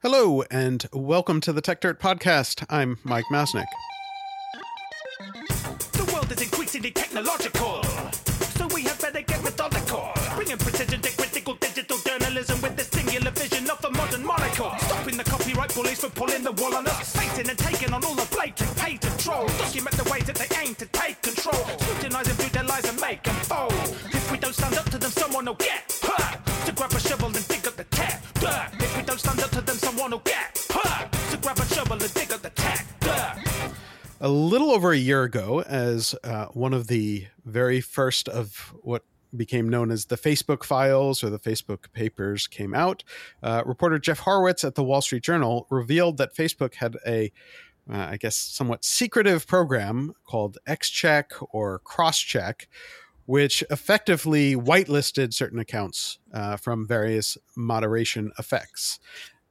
Hello, and welcome to the Techdirt Podcast. I'm Mike Masnick. The world is increasingly technological, so we better get methodical. Bringing precision to critical digital journalism with the singular vision of the modern monocle. Stopping the copyright bullies from pulling the wool on us. And taking on all the blatant. Document the ways that they aim to take control. Scrutinize and view their lies and make them fold. If we don't stand up to them, someone will get A little over a year ago, as uh, one of the very first of what became known as the Facebook files or the Facebook papers came out, uh, reporter Jeff Horowitz at the Wall Street Journal revealed that Facebook had a uh, I guess, somewhat secretive program called XCheck or CrossCheck, which effectively whitelisted certain accounts uh, from various moderation effects.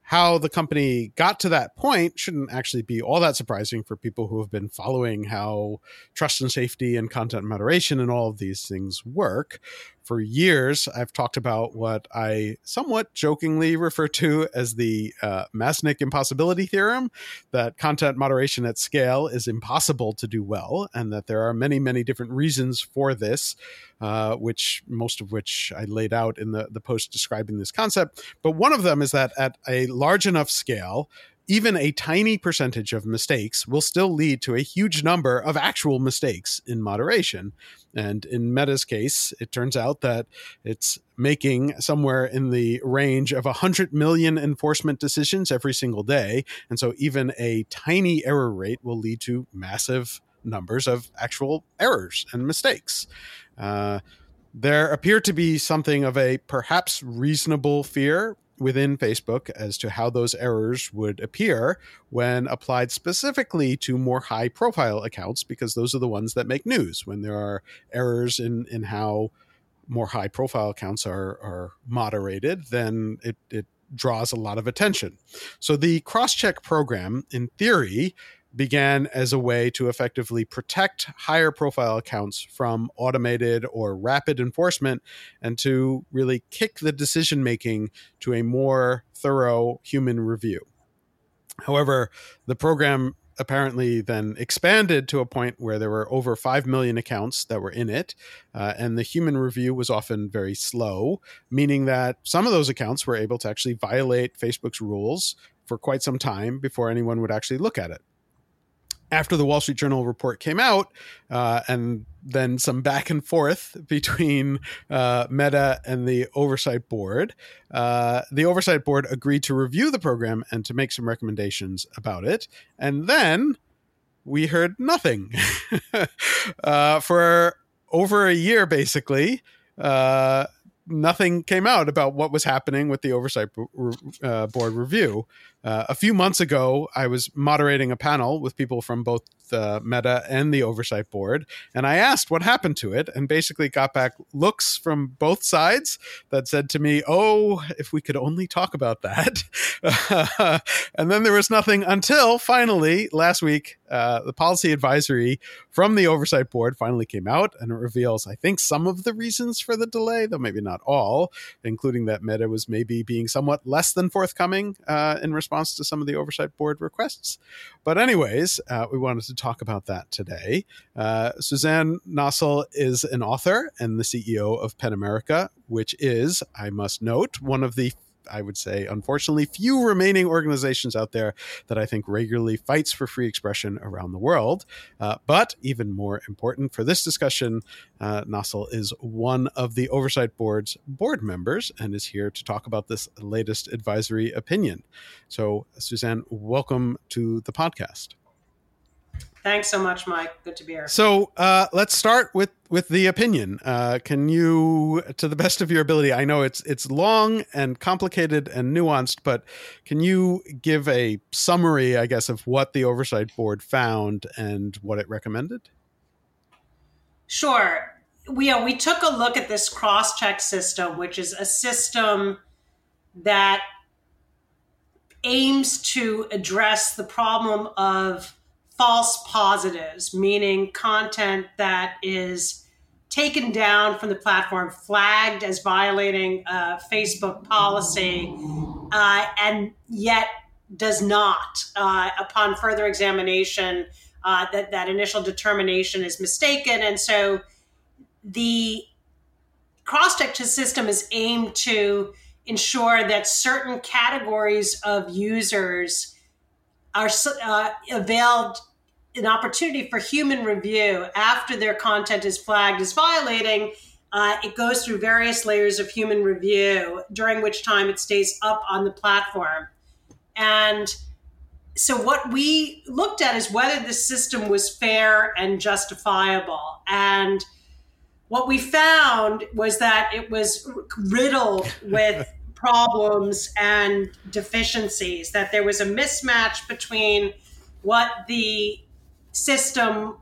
How the company got to that point shouldn't actually be all that surprising for people who have been following how trust and safety and content moderation and all of these things work. For years, I've talked about what I somewhat jokingly refer to as the uh, Masnick impossibility theorem that content moderation at scale is impossible to do well, and that there are many, many different reasons for this, uh, which most of which I laid out in the, the post describing this concept. But one of them is that at a large enough scale, even a tiny percentage of mistakes will still lead to a huge number of actual mistakes in moderation. And in Meta's case, it turns out that it's making somewhere in the range of 100 million enforcement decisions every single day. And so even a tiny error rate will lead to massive numbers of actual errors and mistakes. Uh, there appear to be something of a perhaps reasonable fear within Facebook as to how those errors would appear when applied specifically to more high profile accounts, because those are the ones that make news when there are errors in, in how more high profile accounts are, are moderated, then it, it draws a lot of attention. So the cross check program, in theory, began as a way to effectively protect higher profile accounts from automated or rapid enforcement and to really kick the decision making to a more thorough human review. However, the program apparently then expanded to a point where there were over 5 million accounts that were in it, uh, and the human review was often very slow, meaning that some of those accounts were able to actually violate Facebook's rules for quite some time before anyone would actually look at it after the Wall Street Journal report came out, uh, and then some back and forth between uh, Meta and the oversight board, uh, the oversight board agreed to review the program and to make some recommendations about it. And then we heard nothing uh, for over a year, basically. Uh, nothing came out about what was happening with the oversight uh, board review. Uh, a few months ago, I was moderating a panel with people from both Meta and the Oversight Board, and I asked what happened to it, and basically got back looks from both sides that said to me, "Oh, if we could only talk about that." and then there was nothing until finally last week, uh, the policy advisory from the Oversight Board finally came out, and it reveals, I think, some of the reasons for the delay, though maybe not all, including that Meta was maybe being somewhat less than forthcoming uh, in response to some of the oversight board requests. But, anyways, uh, we wanted to talk about that today. Uh, Suzanne Nossel is an author and the CEO of PEN America, which is, I must note, one of the I would say, unfortunately, few remaining organizations out there that I think regularly fights for free expression around the world. Uh, but even more important for this discussion, uh, is one of the Oversight Board's board members and is here to talk about this latest advisory opinion. So, Suzanne, welcome to the podcast. Thanks so much, Mike. Good to be here. So uh, let's start with with the opinion. Uh, can you, to the best of your ability, I know it's it's long and complicated and nuanced, but can you give a summary, I guess, of what the oversight board found and what it recommended? Sure. We uh, we took a look at this cross check system, which is a system that aims to address the problem of false positives, meaning content that is taken down from the platform, flagged as violating uh, Facebook policy, uh, and yet does not. Uh, upon further examination, uh, that that initial determination is mistaken, and so the cross-check system is aimed to ensure that certain categories of users are uh, availed an opportunity for human review after their content is flagged as violating. Uh, it goes through various layers of human review, during which time it stays up on the platform. And so, what we looked at is whether the system was fair and justifiable. And what we found was that it was riddled with problems and deficiencies, that there was a mismatch between what the system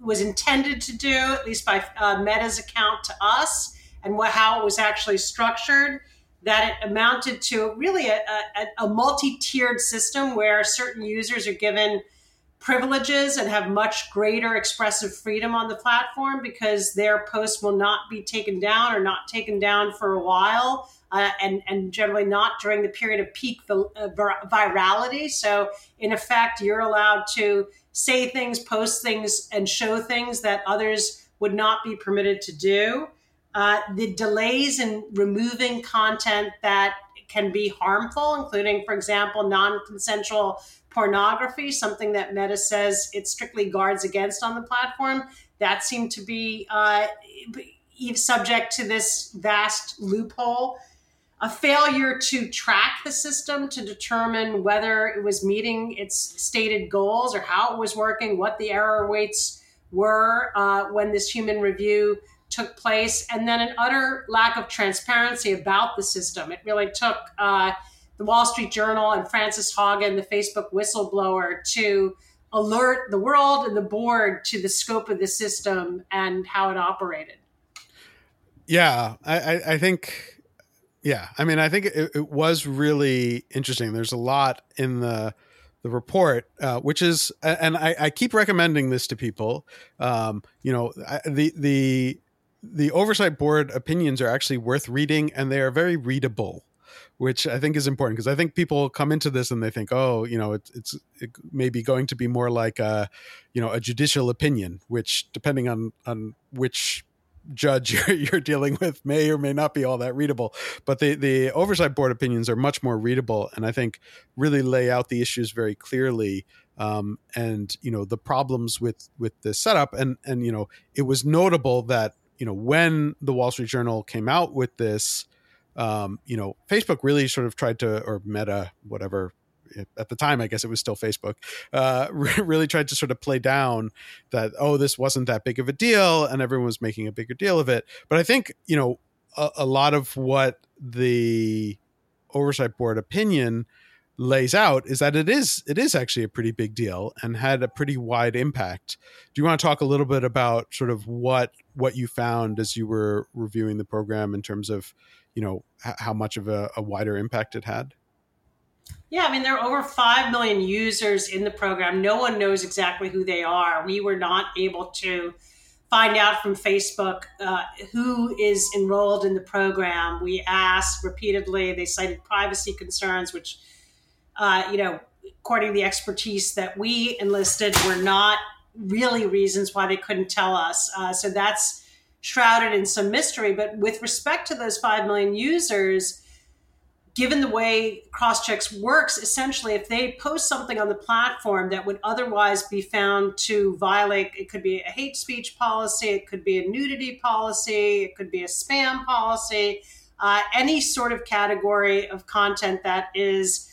was intended to do, at least by uh, Meta's account to us, and what, how it was actually structured, that it amounted to really a, a, a multi tiered system where certain users are given privileges and have much greater expressive freedom on the platform because their posts will not be taken down or not taken down for a while uh, and, and generally not during the period of peak uh, virality. So, in effect, you're allowed to say things, post things, and show things that others would not be permitted to do. Uh, the delays in removing content that can be harmful, including, for example, non consensual pornography, something that Meta says it strictly guards against on the platform. That seemed to be uh, subject to this vast loophole. A failure to track the system to determine whether it was meeting its stated goals or how it was working, what the error rates were uh, when this human review took place, and then an utter lack of transparency about the system. It really took uh, the Wall Street Journal and Frances Haugen, the Facebook whistleblower, to alert the world and the board to the scope of the system and how it operated. Yeah, I, I think, yeah, I mean, I think it, it, was really interesting. There's a lot in the the report, uh, which is, and I, I, keep recommending this to people. Um, you know, the the the oversight board opinions are actually worth reading, and they are very readable which I think is important because I think people come into this and they think, oh, you know, it, it's it maybe going to be more like a, you know, a judicial opinion, which depending on on which judge you're, you're dealing with may or may not be all that readable. But the the oversight board opinions are much more readable, and I think really lay out the issues very clearly. Um, and you know the problems with with this setup, and and you know it was notable that you know when the Wall Street Journal came out with this um, you know, Facebook really sort of tried to, or Meta, whatever at the time, I guess it was still Facebook, uh, really tried to sort of play down that, oh, this wasn't that big of a deal and everyone was making a bigger deal of it. But I think, you know, a, a lot of what the oversight board opinion lays out is that it is it is actually a pretty big deal and had a pretty wide impact. Do you want to talk a little bit about sort of what what you found as you were reviewing the program in terms of you know h- how much of a, a wider impact it had? Yeah, I mean, there are over 5 million users in the program. No one knows exactly who they are. We were not able to find out from Facebook uh, who is enrolled in the program. We asked repeatedly. They cited privacy concerns, which, uh, you know, according to the expertise that we enlisted, were not really reasons why they couldn't tell us. Uh, so that's shrouded in some mystery. But with respect to those 5 million users, given the way crosschecks works essentially if they post something on the platform that would otherwise be found to violate it could be a hate speech policy it could be a nudity policy it could be a spam policy uh, any sort of category of content that is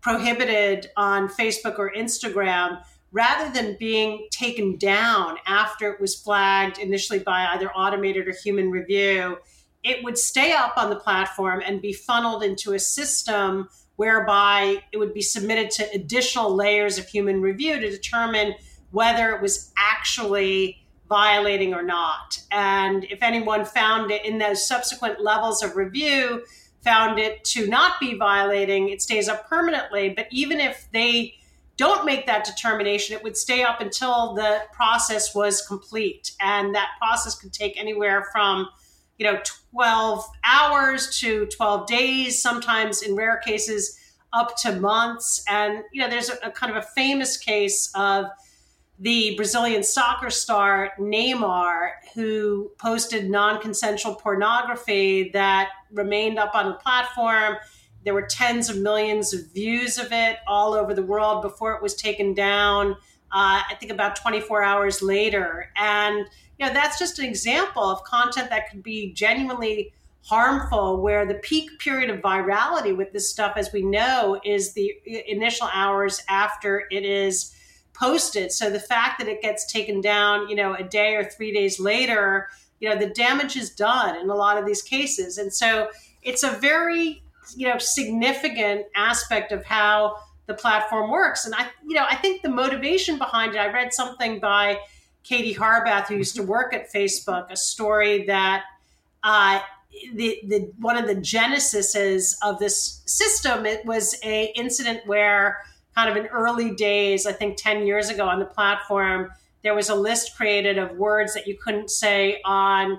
prohibited on facebook or instagram rather than being taken down after it was flagged initially by either automated or human review, it would stay up on the platform and be funneled into a system whereby it would be submitted to additional layers of human review to determine whether it was actually violating or not. And if anyone found it in those subsequent levels of review, found it to not be violating, it stays up permanently. But even if they don't make that determination, it would stay up until the process was complete. And that process could take anywhere from, you know, 12 hours to 12 days, sometimes in rare cases, up to months. And, you know, there's a, a kind of a famous case of the Brazilian soccer star Neymar, who posted non consensual pornography that remained up on the platform. There were tens of millions of views of it all over the world before it was taken down. Uh, I think about 24 hours later. And, you know, that's just an example of content that could be genuinely harmful, where the peak period of virality with this stuff, as we know, is the initial hours after it is posted. So the fact that it gets taken down, you know, a day or three days later, you know, the damage is done in a lot of these cases. And so it's a very, you know, significant aspect of how the platform works. And I, you know, I think the motivation behind it, I read something by Katie Harbath, who used to work at Facebook, a story that uh, the, the one of the genesises of this system it was a incident where kind of in early days, I think 10 years ago on the platform, there was a list created of words that you couldn't say on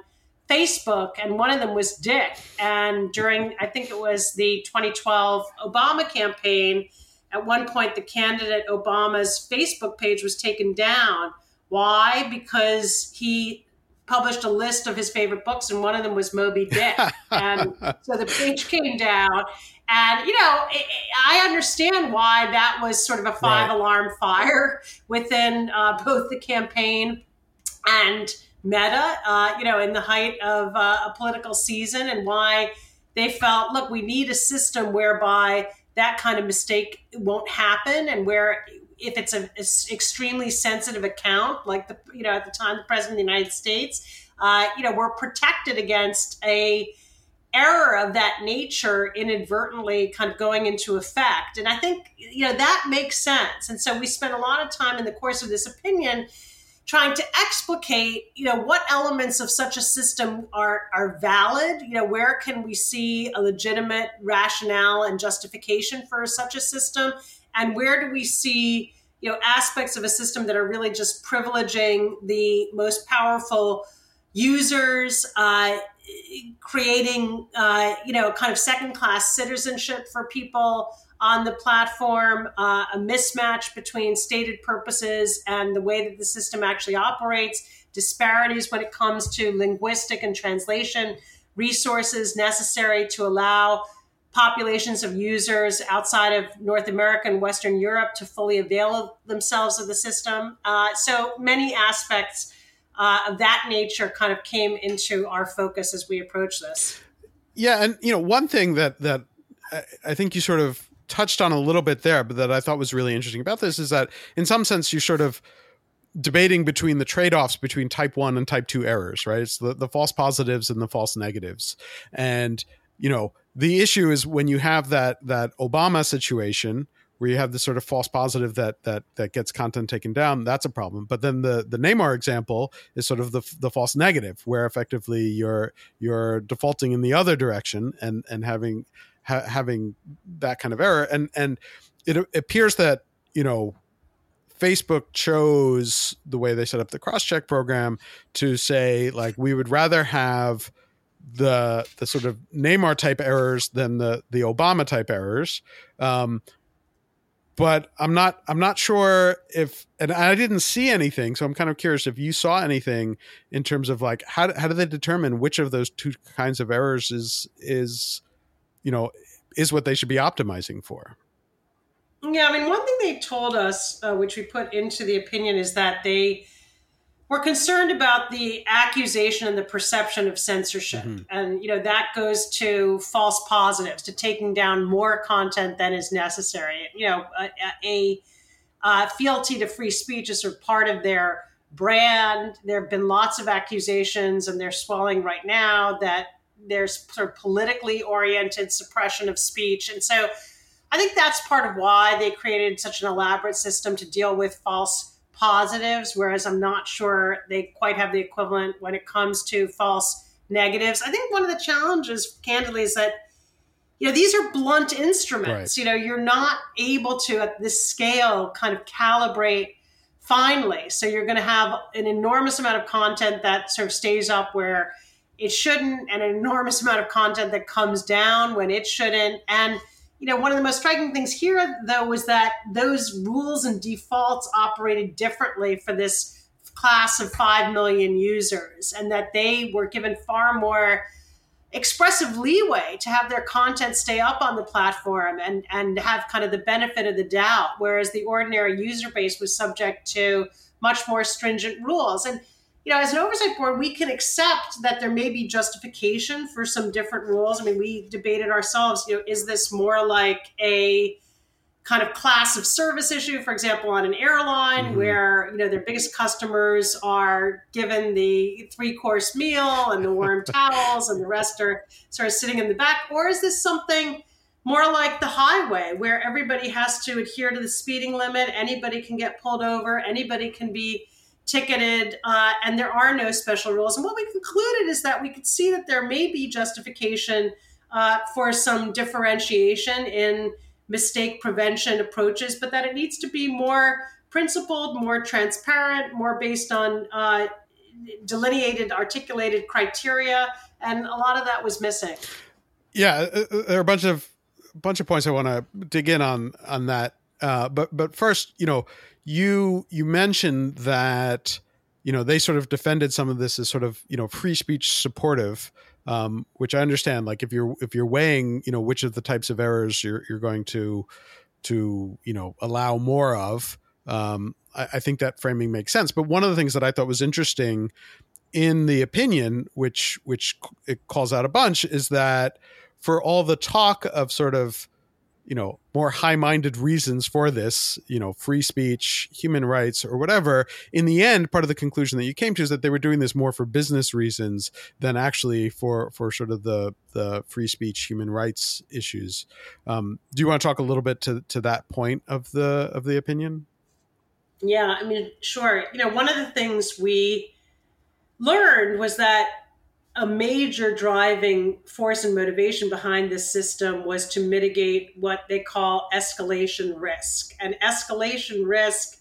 Facebook, and one of them was dick. And during, I think it was the 2012 Obama campaign, at one point the candidate Obama's Facebook page was taken down. Why? Because he published a list of his favorite books, and one of them was Moby Dick. and so the page came down. And, you know, I understand why that was sort of a five right. alarm fire within uh, both the campaign and Meta, uh, you know, in the height of uh, a political season, and why they felt, look, we need a system whereby that kind of mistake won't happen, and where if it's an extremely sensitive account, like the, you know, at the time the president of the United States, uh, you know, we're protected against a error of that nature inadvertently kind of going into effect. And I think, you know, that makes sense. And so we spent a lot of time in the course of this opinion trying to explicate, you know, what elements of such a system are, are valid, you know, where can we see a legitimate rationale and justification for such a system, and where do we see, you know, aspects of a system that are really just privileging the most powerful users, uh, creating, uh, you know, kind of second class citizenship for people on the platform, uh, a mismatch between stated purposes and the way that the system actually operates, disparities when it comes to linguistic and translation resources necessary to allow populations of users outside of North America and Western Europe to fully avail themselves of the system. Uh, so many aspects uh, of that nature kind of came into our focus as we approach this. Yeah, and you know, one thing that that I think you sort of touched on a little bit there, but that I thought was really interesting about this is that in some sense you're sort of debating between the trade-offs between type 1 and type 2 errors, right? It's the, the false positives and the false negatives. And you know, the issue is when you have that that Obama situation where you have this sort of false positive that that that gets content taken down that's a problem. But then the the Neymar example is sort of the the false negative where effectively you're you're defaulting in the other direction and and having ha- having that kind of error. And and it, appears that you know Facebook chose the way they set up the cross check program to say like we would rather have the the sort of Neymar type errors than the the Obama type errors um, but I'm not I'm not sure if and I didn't see anything, so I'm kind of curious if you saw anything in terms of like how how do they determine which of those two kinds of errors is is you know is what they should be optimizing for. Yeah, I mean, one thing they told us, uh, which we put into the opinion, is that they we're concerned about the accusation and the perception of censorship. Mm-hmm. and you know that goes to false positives to taking down more content than is necessary. You know a, a, a fealty to free speech is sort of part of their brand. There have been lots of accusations and they're swelling right now that there's sort of politically oriented suppression of speech. And so i think that's part of why they created such an elaborate system to deal with false positives, whereas I'm not sure they quite have the equivalent when it comes to false negatives. I think one of the challenges, candidly, is that you know these are blunt instruments. Right. You know, you're not able to at this scale kind of calibrate finely. So you're going to have an enormous amount of content that sort of stays up where it shouldn't, and an enormous amount of content that comes down when it shouldn't, and you know, one of the most striking things here, though, was that those rules and defaults operated differently for this class of 5 million users, and that they were given far more expressive leeway to have their content stay up on the platform and, and have kind of the benefit of the doubt, whereas the ordinary user base was subject to much more stringent rules. And you know, as an oversight board, we can accept that there may be justification for some different rules. I mean, we debated ourselves, you know, is this more like a kind of class of service issue, for example, on an airline mm-hmm. where, you know, their biggest customers are given the three course meal and the warm towels and the rest are sort of sitting in the back? Or is this something more like the highway where everybody has to adhere to the speeding limit? Anybody can get pulled over, anybody can be ticketed, uh, and there are no special rules. And what we concluded is that we could see that there may be justification uh, for some differentiation in mistake prevention approaches, but that it needs to be more principled, more transparent, more based on uh, delineated, articulated criteria, and a lot of that was missing. Yeah, uh, uh, there are a bunch of bunch of points I want to dig in on on that. Uh, but but first, you know, you you mentioned that you know they sort of defended some of this as sort of you know free speech supportive um, which i understand like if you're if you're weighing you know which of the types of errors you're, you're going to to you know allow more of um, I, I think that framing makes sense. But one of the things that i thought was interesting in the opinion which which it calls out a bunch is that for all the talk of sort of you know more high-minded reasons for this you know free speech human rights or whatever. In the end part of the conclusion that you came to is that they were doing this more for business reasons than actually for for sort of the the free speech human rights issues. Um, do you want to talk a little bit to to that point of the of the opinion? Yeah i mean sure. You know one of the things we learned was that a major driving force and motivation behind this system was to mitigate what they call escalation risk. And escalation risk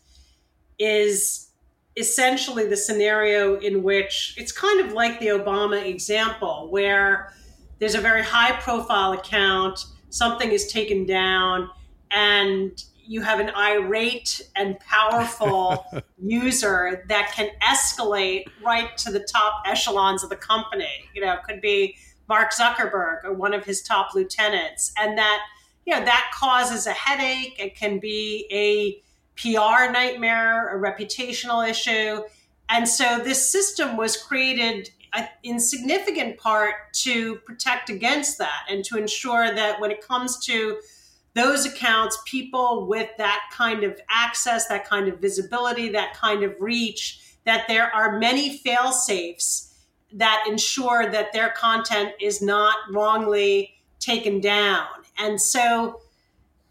is essentially the scenario in which it's kind of like the Obama example, where there's a very high profile account, something is taken down, and you have an irate and powerful user that can escalate right to the top echelons of the company. You know, it could be Mark Zuckerberg or one of his top lieutenants. And that, you know, that causes a headache. It can be a PR nightmare, a reputational issue. And so this system was created uh, in significant part to protect against that and to ensure that when it comes to those accounts, people with that kind of access, that kind of visibility, that kind of reach, that there are many fail safes that ensure that their content is not wrongly taken down. And so,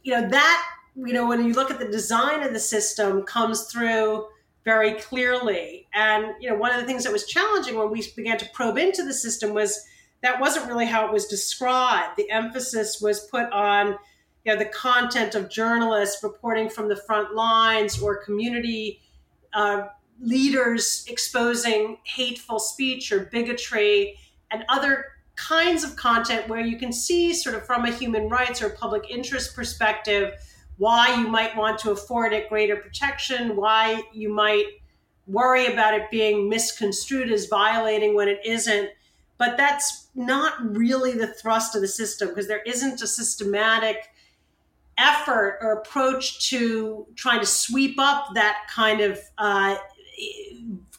you know, that, you know, when you look at the design of the system comes through very clearly. And, you know, one of the things that was challenging when we began to probe into the system was that wasn't really how it was described. The emphasis was put on you know, the content of journalists reporting from the front lines or community uh, leaders exposing hateful speech or bigotry and other kinds of content where you can see sort of from a human rights or public interest perspective why you might want to afford it greater protection why you might worry about it being misconstrued as violating when it isn't. But that's not really the thrust of the system because there isn't a systematic effort or approach to trying to sweep up that kind of uh,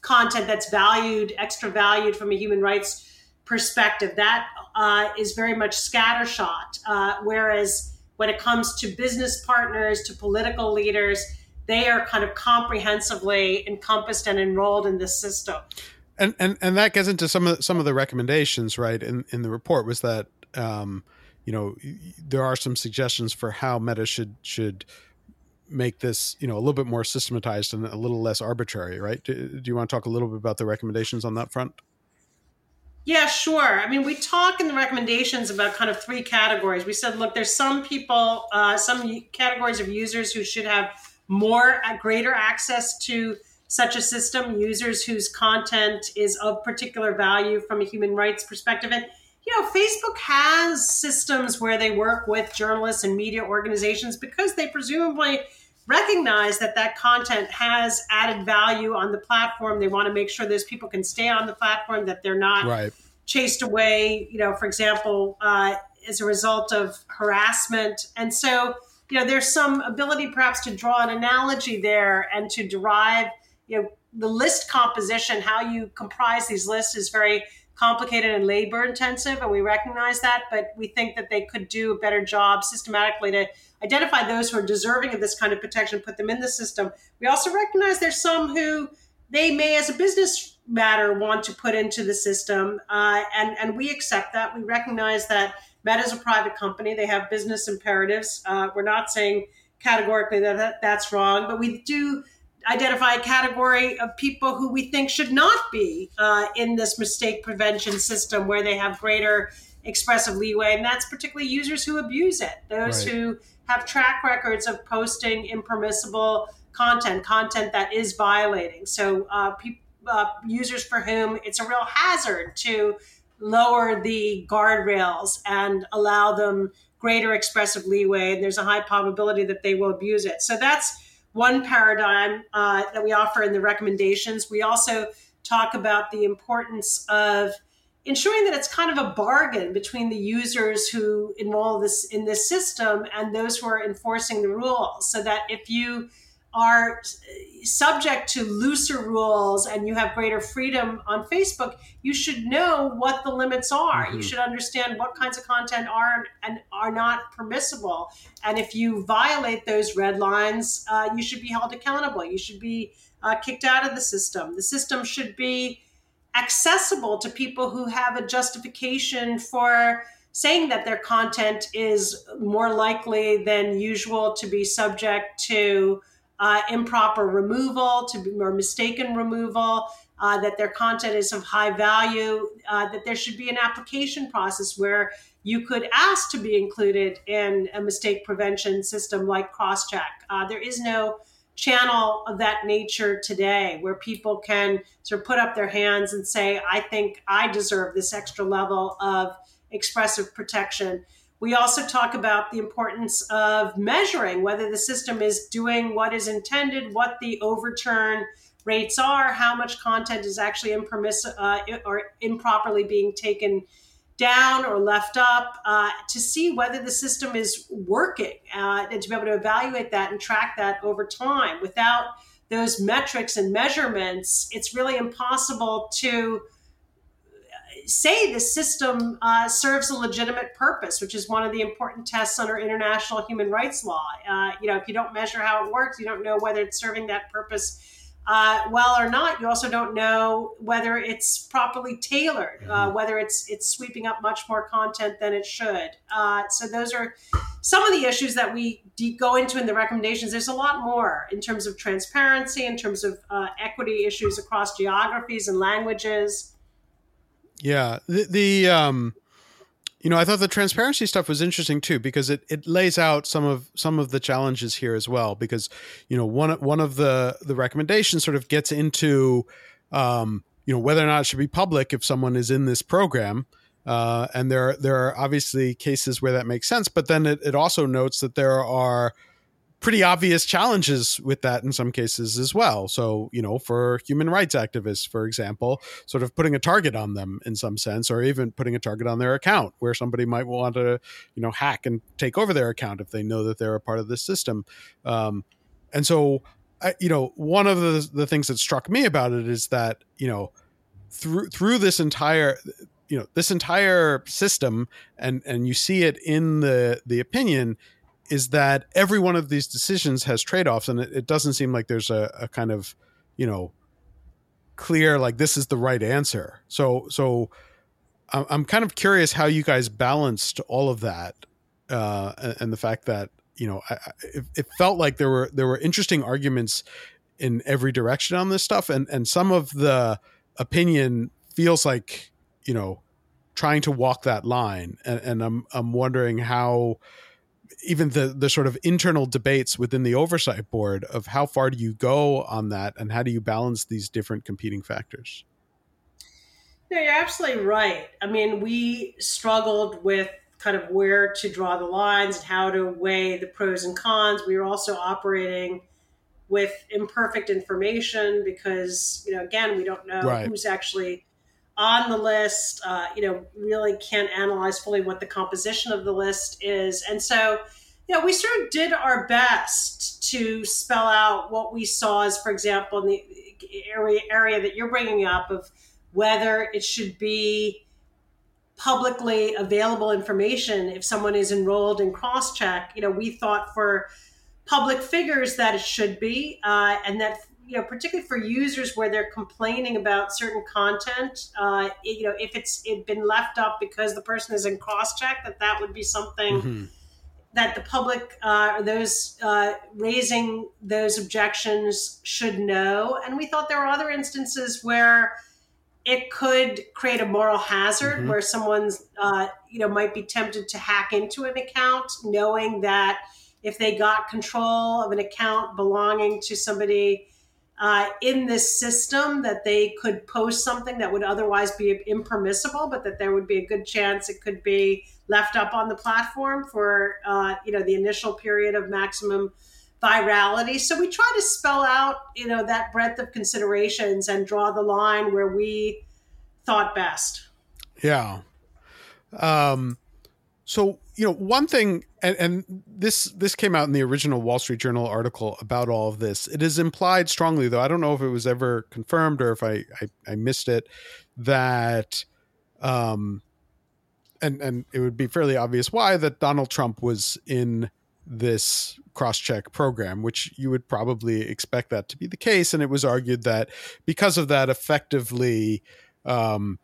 content that's valued, extra valued from a human rights perspective. That uh, is very much scattershot. Uh, whereas when it comes to business partners, to political leaders, they are kind of comprehensively encompassed and enrolled in this system. And and and that gets into some of some of the recommendations, right? In in the report was that um, you know there are some suggestions for how meta should should make this you know a little bit more systematized and a little less arbitrary right? Do, do, you want to talk a little bit about the recommendations on that front? Yeah sure. I mean we talk in the recommendations about kind of three categories. We said look there's some people uh, some categories of users who should have more uh, greater access to such a system users whose content is of particular value from a human rights perspective. And you know, Facebook has systems where they work with journalists and media organizations because they presumably recognize that that content has added value on the platform. They want to make sure those people can stay on the platform, that they're not right. chased away, you know, for example, uh, as a result of harassment. And so, you know, there's some ability perhaps to draw an analogy there and to derive, you know, the list composition, how you comprise these lists is very complicated and labor intensive, and we recognize that, but we think that they could do a better job systematically to identify those who are deserving of this kind of protection, put them in the system. We also recognize there's some who they may, as a business matter, want to put into the system, uh, and and we accept that. We recognize that Meta is a private company; they have business imperatives. Uh, we're not saying categorically that, that that's wrong, but we do identify a category of people who we think should not be uh, in this mistake prevention system where they have greater expressive leeway, and that's particularly users who abuse it, those right. who have track records of posting impermissible content, content that is violating. So, uh, pe- uh, users for whom it's a real hazard to lower the guardrails and allow them greater expressive leeway, and there's a high probability that they will abuse it. So that's one paradigm uh, that we offer in the recommendations. We also talk about the importance of ensuring that it's kind of a bargain between the users who enroll this in this system and those who are enforcing the rules so that if you are subject to looser rules and you have greater freedom on Facebook, you should know what the limits are. Mm-hmm. You should understand what kinds of content are and are not permissible. And if you violate those red lines, uh, you should be held accountable. You should be uh, kicked out of the system. The system should be accessible to people who have a justification for saying that their content is more likely than usual to be subject to uh, improper removal, to be more mistaken removal, uh, that their content is of high value, uh, that there should be an application process where you could ask to be included in a mistake prevention system like crosscheck. Uh, there is no channel of that nature today where people can sort of put up their hands and say, I think I deserve this extra level of expressive protection. We also talk about the importance of measuring whether the system is doing what is intended, what the overturn rates are, how much content is actually impermiss- uh, or improperly being taken down or left up uh, to see whether the system is working uh, and to be able to evaluate that and track that over time. Without those metrics and measurements, it's really impossible to say the system uh, serves a legitimate purpose, which is one of the important tests under international human rights law. Uh, you know, if you don't measure how it works, you don't know whether it's serving that purpose uh, well or not. You also don't know whether it's properly tailored, uh, mm-hmm. whether it's it's sweeping up much more content than it should. Uh, so those are some of the issues that we de- go into in the recommendations. There's a lot more in terms of transparency, in terms of uh, equity issues across geographies and languages. Yeah, the, the um, you know, I thought the transparency stuff was interesting too because it, it lays out some of some of the challenges here as well. Because you know, one one of the the recommendations sort of gets into um, you know whether or not it should be public if someone is in this program. Uh, and there there are obviously cases where that makes sense, but then it, it also notes that there are pretty obvious challenges with that in some cases as well. So, you know, for human rights activists, for example, sort of putting a target on them in some sense, or even putting a target on their account where somebody might want to, you know, hack and take over their account if they know that they're a part of this system. Um, and so, I, you know, one of the, the things that struck me about it is that, you know, through through this entire you know this entire system and and you see it in the the opinion is that every one of these decisions has trade-offs and it, it doesn't seem like there's a, a, kind of you know clear like this is the right answer. So so i'm kind of curious how you guys balanced all of that uh, and, and, the fact that you know I, it, it felt like there were there were interesting arguments in every direction on this stuff and and some of the opinion feels like you know trying to walk that line and, and i'm i'm wondering how even the the sort of internal debates within the oversight board of how far do you go on that and how do you balance these different competing factors No, you're absolutely right. I mean, we struggled with kind of where to draw the lines and how to weigh the pros and cons. We were also operating with imperfect information because, you know, again, we don't know Right. who's actually on the list. Uh, you know, really can't analyze fully what the composition of the list is. And so, you know, we sort of did our best to spell out what we saw as, for example, in the area, area that you're bringing up of whether it should be publicly available information if someone is enrolled in crosscheck you know we thought for public figures that it should be uh, and that you know particularly for users where they're complaining about certain content uh, you know if it's it been left up because the person is in cross check, that that would be something Mhm. that the public uh, or those uh, raising those objections should know. And we thought there were other instances where it could create a moral hazard Mhm. where someone's uh, you know might be tempted to hack into an account knowing that if they got control of an account belonging to somebody uh, in this system that they could post something that would otherwise be impermissible but that there would be a good chance it could be left up on the platform for uh, you know the initial period of maximum virality so we try to spell out you know that breadth of considerations and draw the line where we thought best Yeah. Um, so you know, one thing, and, and this this came out in the original Wall Street Journal article about all of this. It is implied strongly, though I don't know if it was ever confirmed or if I I, I missed it, that, um, and and it would be fairly obvious why that Donald Trump was in this cross-check program which you would probably expect that to be the case and it was argued that because of that effectively um,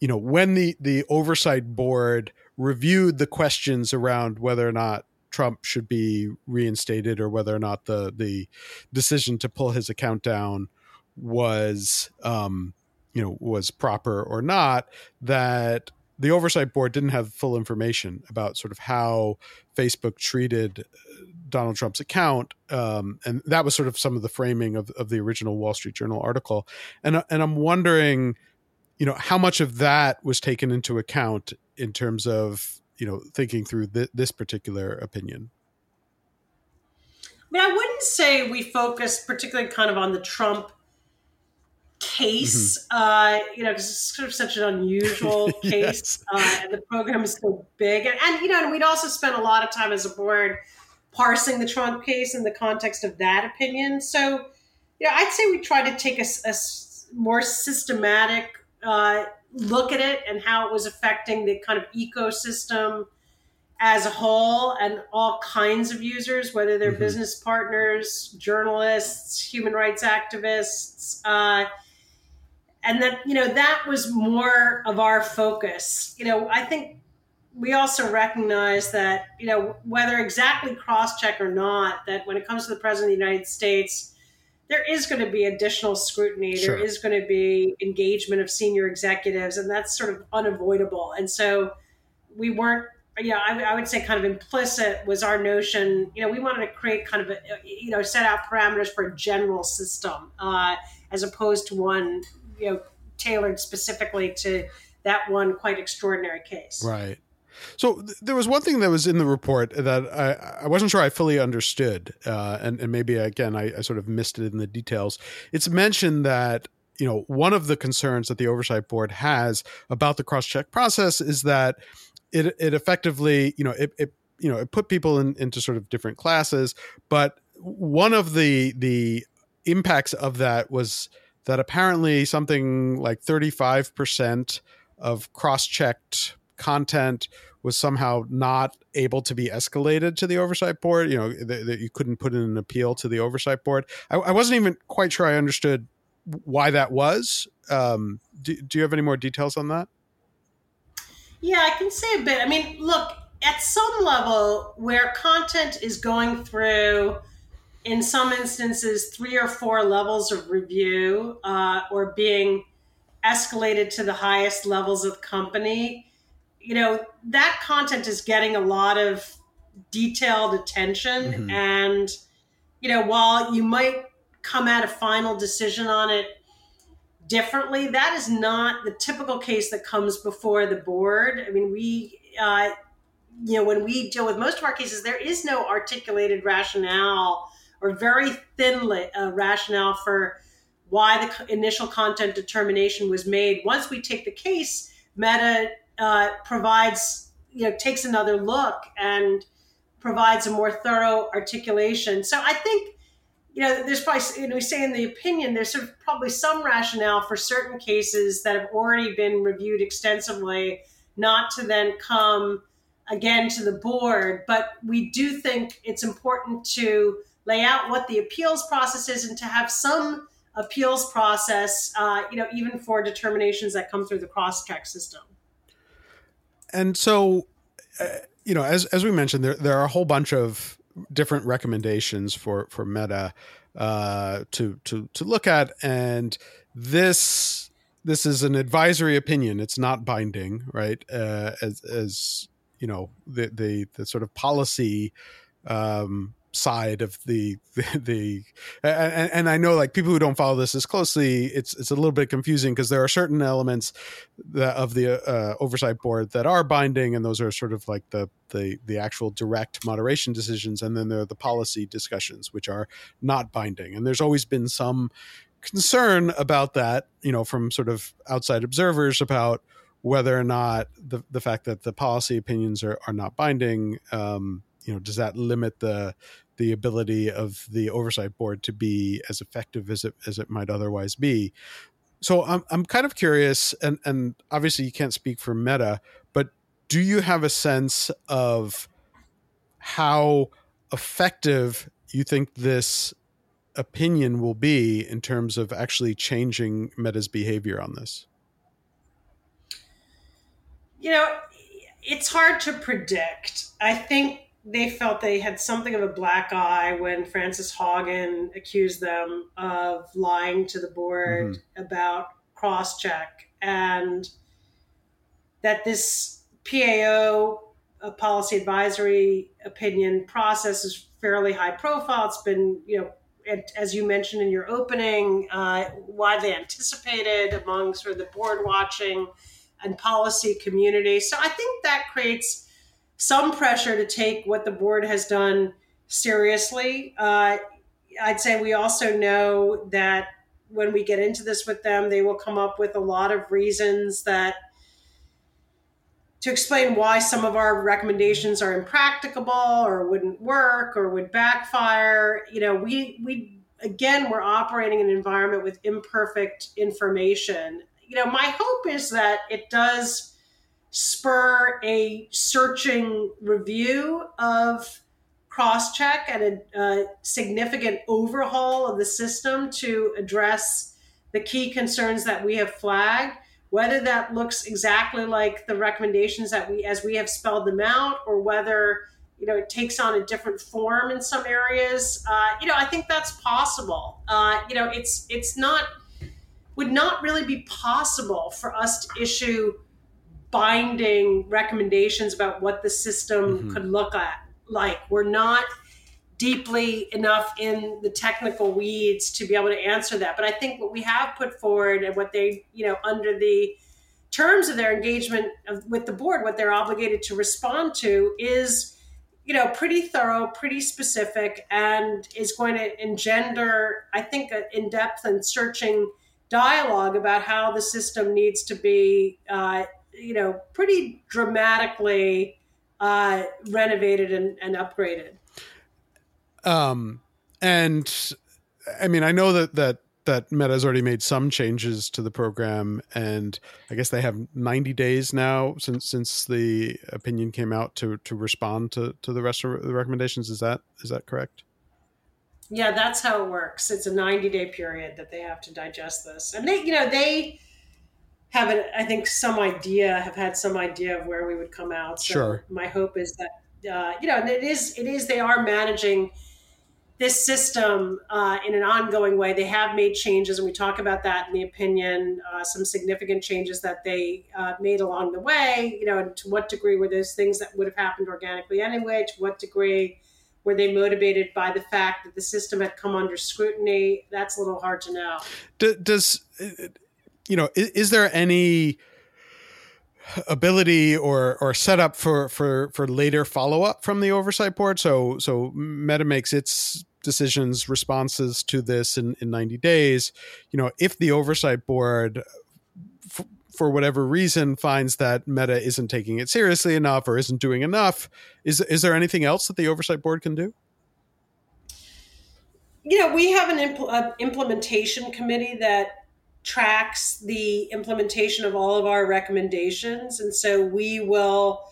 you know when the the oversight board reviewed the questions around whether or not Trump should be reinstated or whether or not the the decision to pull his account down was um, you know was proper or not that the oversight board didn't have full information about sort of how Facebook treated uh, Donald Trump's account, um, and that was sort of some of the framing of, of the original Wall Street Journal article. And and I'm wondering, you know, how much of that was taken into account in terms of you know thinking through th- this particular opinion. I mean, I wouldn't say we focused particularly kind of on the Trump case, uh, you know, because it's sort of such an unusual case, Yes. uh, and the program is so big, and, and you know, and we'd also spent a lot of time as a board parsing the Trump case in the context of that opinion. So, you know, I'd say we tried to take a more systematic uh, look at it and how it was affecting the kind of ecosystem as a whole and all kinds of users, whether they're Mhm. business partners, journalists, human rights activists. Uh, and that, you know, that was more of our focus. You know, I think we also recognize that, you know, whether exactly cross check or not, that when it comes to the President of the United States, there is going to be additional scrutiny. Sure. There is going to be engagement of senior executives, and that's sort of unavoidable. And so we weren't, you know, I, I would say kind of implicit was our notion, you know, we wanted to create kind of a, you know, set out parameters for a general system uh, as opposed to one, you know, tailored specifically to that one quite extraordinary case. Right. So th- there was one thing that was in the report that I, I wasn't sure I fully understood, uh, and, and maybe again I, I sort of missed it in the details. It's mentioned that you know one of the concerns that the oversight board has about the cross check process is that it it effectively you know it, it you know it put people in, into sort of different classes, but one of the the impacts of that was that apparently something like thirty five percent of cross checked content was somehow not able to be escalated to the oversight board you know that, that you couldn't put in an appeal to the oversight board. I, I wasn't even quite sure i understood why that was. Um, do, do you have any more details on that? Yeah, I can say a bit. I mean, look, at some level where content is going through, in some instances, three or four levels of review uh, or being escalated to the highest levels of company, you know, that content is getting a lot of detailed attention. Mhm. And, you know, while you might come at a final decision on it differently. That is not the typical case that comes before the board. I mean, we, uh, you know, when we deal with most of our cases, there is no articulated rationale or very thin uh, rationale for why the initial content determination was made. Once we take the case, Meta uh, provides, you know, takes another look and provides a more thorough articulation. So I think you know, there's probably, you know, we say in the opinion, there's sort of probably some rationale for certain cases that have already been reviewed extensively, not to then come again to the board. But we do think it's important to lay out what the appeals process is and to have some appeals process, uh, you know, even for determinations that come through the cross check system. And so, uh, you know, as, as we mentioned, there, there are a whole bunch of different recommendations for for Meta uh, to to to look at, and this this is an advisory opinion. It's not binding, right? Uh, as as you know, the the the sort of policy um, side of the the, the and, and, I know like people who don't follow this as closely, it's it's a little bit confusing because there are certain elements that, of the uh, oversight board that are binding, and those are sort of like the the the actual direct moderation decisions, and then there are the policy discussions which are not binding, and there's always been some concern about that, you know, from sort of outside observers about whether or not the the fact that the policy opinions are, are not binding um, you know does that limit the the ability of the oversight board to be as effective as it as it might otherwise be. So I'm I'm kind of curious, and and obviously you can't speak for Meta, but do you have a sense of how effective you think this opinion will be in terms of actually changing Meta's behavior on this? You know, it's hard to predict. I think they felt they had something of a black eye when Frances Haugen accused them of lying to the board mm-hmm. about cross check and that this PAO policy advisory opinion process is fairly high profile. It's been, you know, as you mentioned in your opening, uh, widely anticipated among sort of the board watching and policy community. So I think that creates some pressure to take what the board has done seriously. Uh, I'd say we also know that when we get into this with them, they will come up with a lot of reasons that to explain why some of our recommendations are impracticable or wouldn't work or would backfire. You know, we we again we're operating in an environment with imperfect information. You know, my hope is that it does spur a searching review of crosscheck and a, a, significant overhaul of the system to address the key concerns that we have flagged. Whether that looks exactly like the recommendations that we as we have spelled them out or whether you know it takes on a different form in some areas uh, you know i think that's possible. Uh, you know it's it's not would not really be possible for us to issue binding recommendations about what the system mm-hmm. could look at like. We're not deeply enough in the technical weeds to be able to answer that. But I think what we have put forward and what they, you know, under the terms of their engagement with the board, what they're obligated to respond to is, you know, pretty thorough, pretty specific, and is going to engender, I think, an in depth and searching dialogue about how the system needs to be uh, you know, pretty dramatically uh, renovated and, and upgraded. Um, and I mean, I know that that that Meta's already made some changes to the program, and I guess they have 90 days now since since the opinion came out to to respond to to the rest of the recommendations. Is that is that correct? Yeah, that's how it works. It's a 90 day period that they have to digest this, and they, you know, they have an, I think some idea, have had some idea of where we would come out. So sure. My hope is that uh, you know, and it is it is they are managing this system uh, in an ongoing way. They have made changes, and we talk about that in the opinion. Uh, some significant changes that they uh, made along the way. You know, and to what degree were those things that would have happened organically anyway? To what degree were they motivated by the fact that the system had come under scrutiny? That's a little hard to know. Does you know, is, is there any ability or or setup for for for later follow up from the oversight board? So so Meta makes its decisions responses to this in, in 90 days you know if the oversight board for whatever reason finds that meta isn't taking it seriously enough or isn't doing enough is is there anything else that the oversight board can do you know we have an impl- implementation committee that tracks the implementation of all of our recommendations and so we will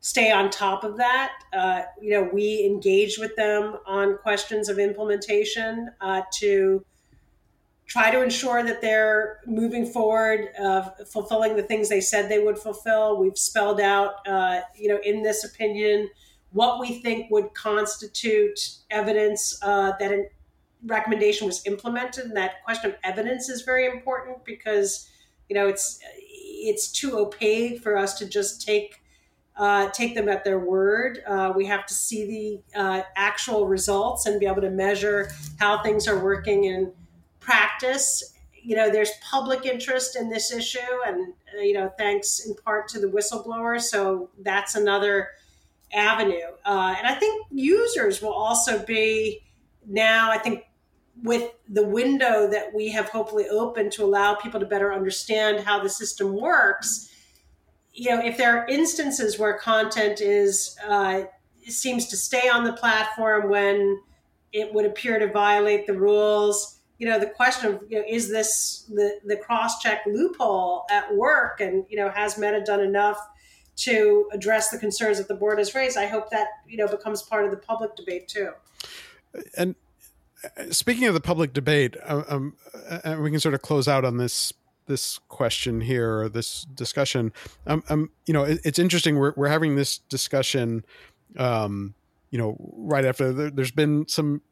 stay on top of that. Uh, you know, we engage with them on questions of implementation uh, to try to ensure that they're moving forward, uh, fulfilling the things they said they would fulfill. We've spelled out, uh, you know, in this opinion, what we think would constitute evidence uh, that a recommendation was implemented. And that question of evidence is very important because, you know, it's it's too opaque for us to just take uh, take them at their word. Uh, we have to see the uh, actual results and be able to measure how things are working in practice. You know, there's public interest in this issue, and uh, you know, thanks in part to the whistleblower. So that's another avenue. Uh, and I think users will also be now. I think with the window that we have hopefully opened to allow people to better understand how the system works you know, if there are instances where content is uh, seems to stay on the platform when it would appear to violate the rules, you know, the question of you know, is this the the cross check loophole at work, and you know, has Meta done enough to address the concerns that the board has raised? I hope that you know becomes part of the public debate too. And speaking of the public debate, um, um uh, we can sort of close out on this this question here or this discussion. Um, um you know, it, it's interesting. We're we're having this discussion, um, you know, right after there, there's been some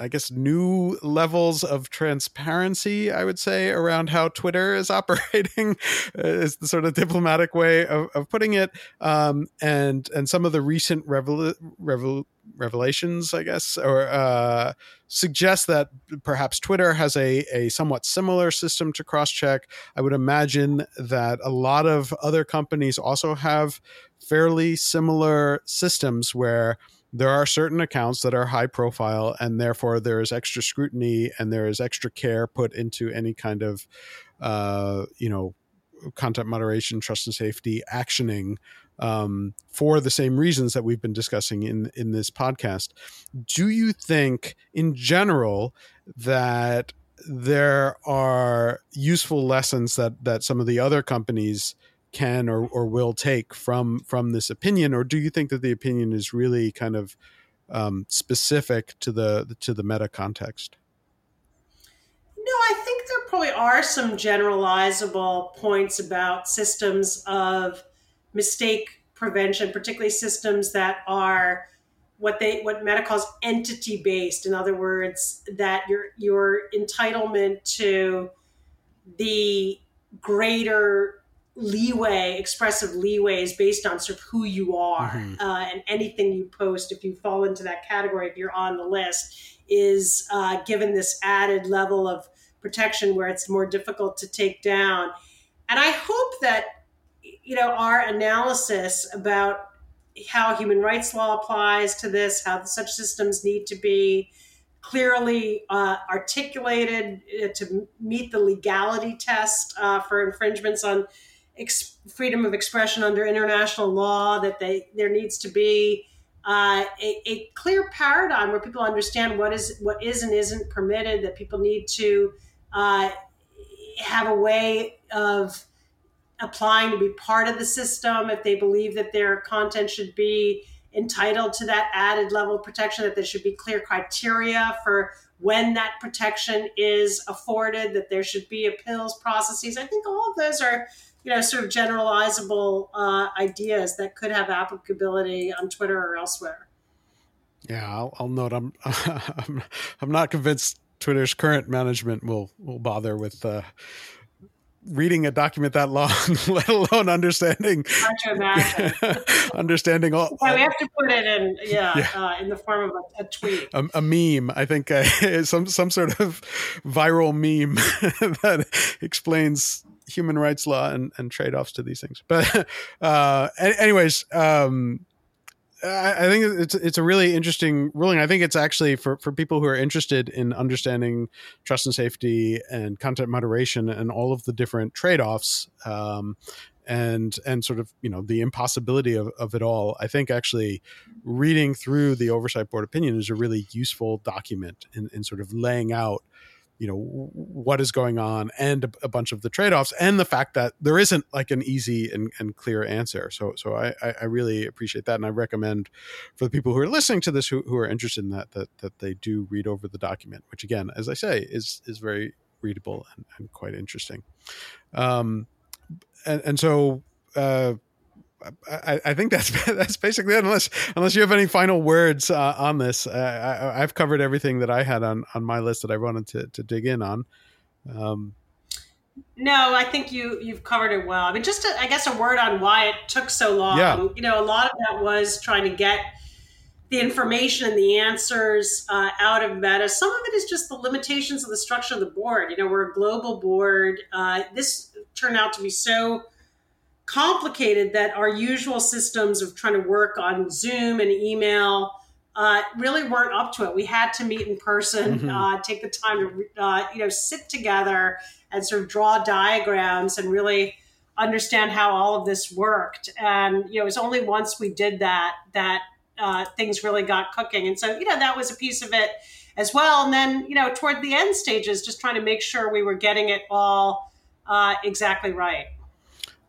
I guess new levels of transparency, I would say, around how Twitter is operating, is the sort of diplomatic way of, of putting it. Um, and and some of the recent revel, revel, revelations, I guess, or uh, suggest that perhaps Twitter has a a somewhat similar system to cross-check. I would imagine that a lot of other companies also have fairly similar systems where there are certain accounts that are high profile and therefore there is extra scrutiny and there is extra care put into any kind of uh, you know content moderation trust and safety actioning um, for the same reasons that we've been discussing in in this podcast. Do you think in general that there are useful lessons that that some of the other companies can or, or will take from from this opinion or do you think that the opinion is really kind of um, specific to the to the meta context? No i think there probably are some generalizable points about systems of mistake prevention particularly systems that are what they what meta calls entity based in other words that your your entitlement to the greater leeway, expressive leeway is based on sort of who you are. Mm-hmm. Uh, and anything you post, if you fall into that category, if you're on the list, is uh, given this added level of protection where it's more difficult to take down. And I hope that, you know, our analysis about how human rights law applies to this, how such systems need to be clearly uh, articulated uh, to meet the legality test uh, for infringements on ex- freedom of expression under international law, that they there needs to be uh, a, a, clear paradigm where people understand what is what is and isn't permitted. That people need to uh, have a way of applying to be part of the system if they believe that their content should be entitled to that added level of protection. That there should be clear criteria for when that protection is afforded. That there should be appeals processes. I think all of those are you know, sort of generalizable uh, ideas that could have applicability on Twitter or elsewhere. Yeah, I'll, I'll note I'm, I'm I'm not convinced Twitter's current management will will bother with uh, reading a document that long, let alone understanding. Hard to imagine. understanding all. Yeah, we have to put it in, yeah, yeah. Uh, in the form of a, a tweet, a, a, meme. I think uh, some some sort of viral meme that explains human rights law and, and trade offs to these things. But uh, anyways, um, I, think it's it's a really interesting ruling. I think it's actually for, for people who are interested in understanding trust and safety and content moderation and all of the different trade offs. Um, and and sort of you know the impossibility of, of it all i think actually reading through the oversight board opinion is a really useful document in, in sort of laying out you know what is going on and a, bunch of the trade-offs and the fact that there isn't like an easy and, and clear answer. So so I, I really appreciate that and i recommend for the people who are listening to this who, who are interested in that, that that they do read over the document which again as i say is is very readable and, and quite interesting. Um and, and so uh I, I, think that's that's basically it. Unless unless you have any final words uh, on this, uh, I, have covered everything that I had on on my list that I wanted to to dig in on. Um, no, I think you you've covered it well. I mean, just a, I guess a word on why it took so long. Yeah. You know, a lot of that was trying to get the information and the answers uh, out of Meta. Some of it is just the limitations of the structure of the board. You know, we're a global board. Uh, this turned out to be so complicated that our usual systems of trying to work on Zoom and email uh, really weren't up to it. We had to meet in person, mm-hmm. uh, take the time to uh, you know sit together and sort of draw diagrams and really understand how all of this worked. And you know, it was only once we did that that uh, things really got cooking. And so you know that was a piece of it as well. And then you know toward the end stages, just trying to make sure we were getting it all uh, exactly right.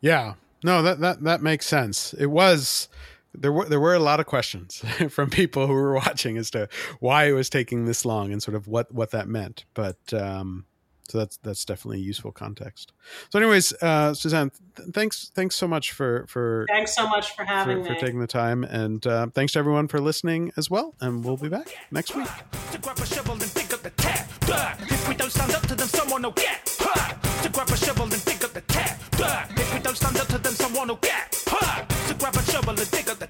Yeah, no, that that that makes sense. It was there were there were a lot of questions from people who were watching as to why it was taking this long and sort of what what that meant. But um, so that's that's definitely useful context. So, anyways, uh, Suzanne, th- thanks thanks so much for for thanks so much for having for, me for taking the time, and uh, thanks to everyone for listening as well. And we'll be back next week. If we don't stand up to them, someone will get To grab a shovel and dig up the tab. If we don't stand up to them, someone will get hurt. To grab a shovel and dig up the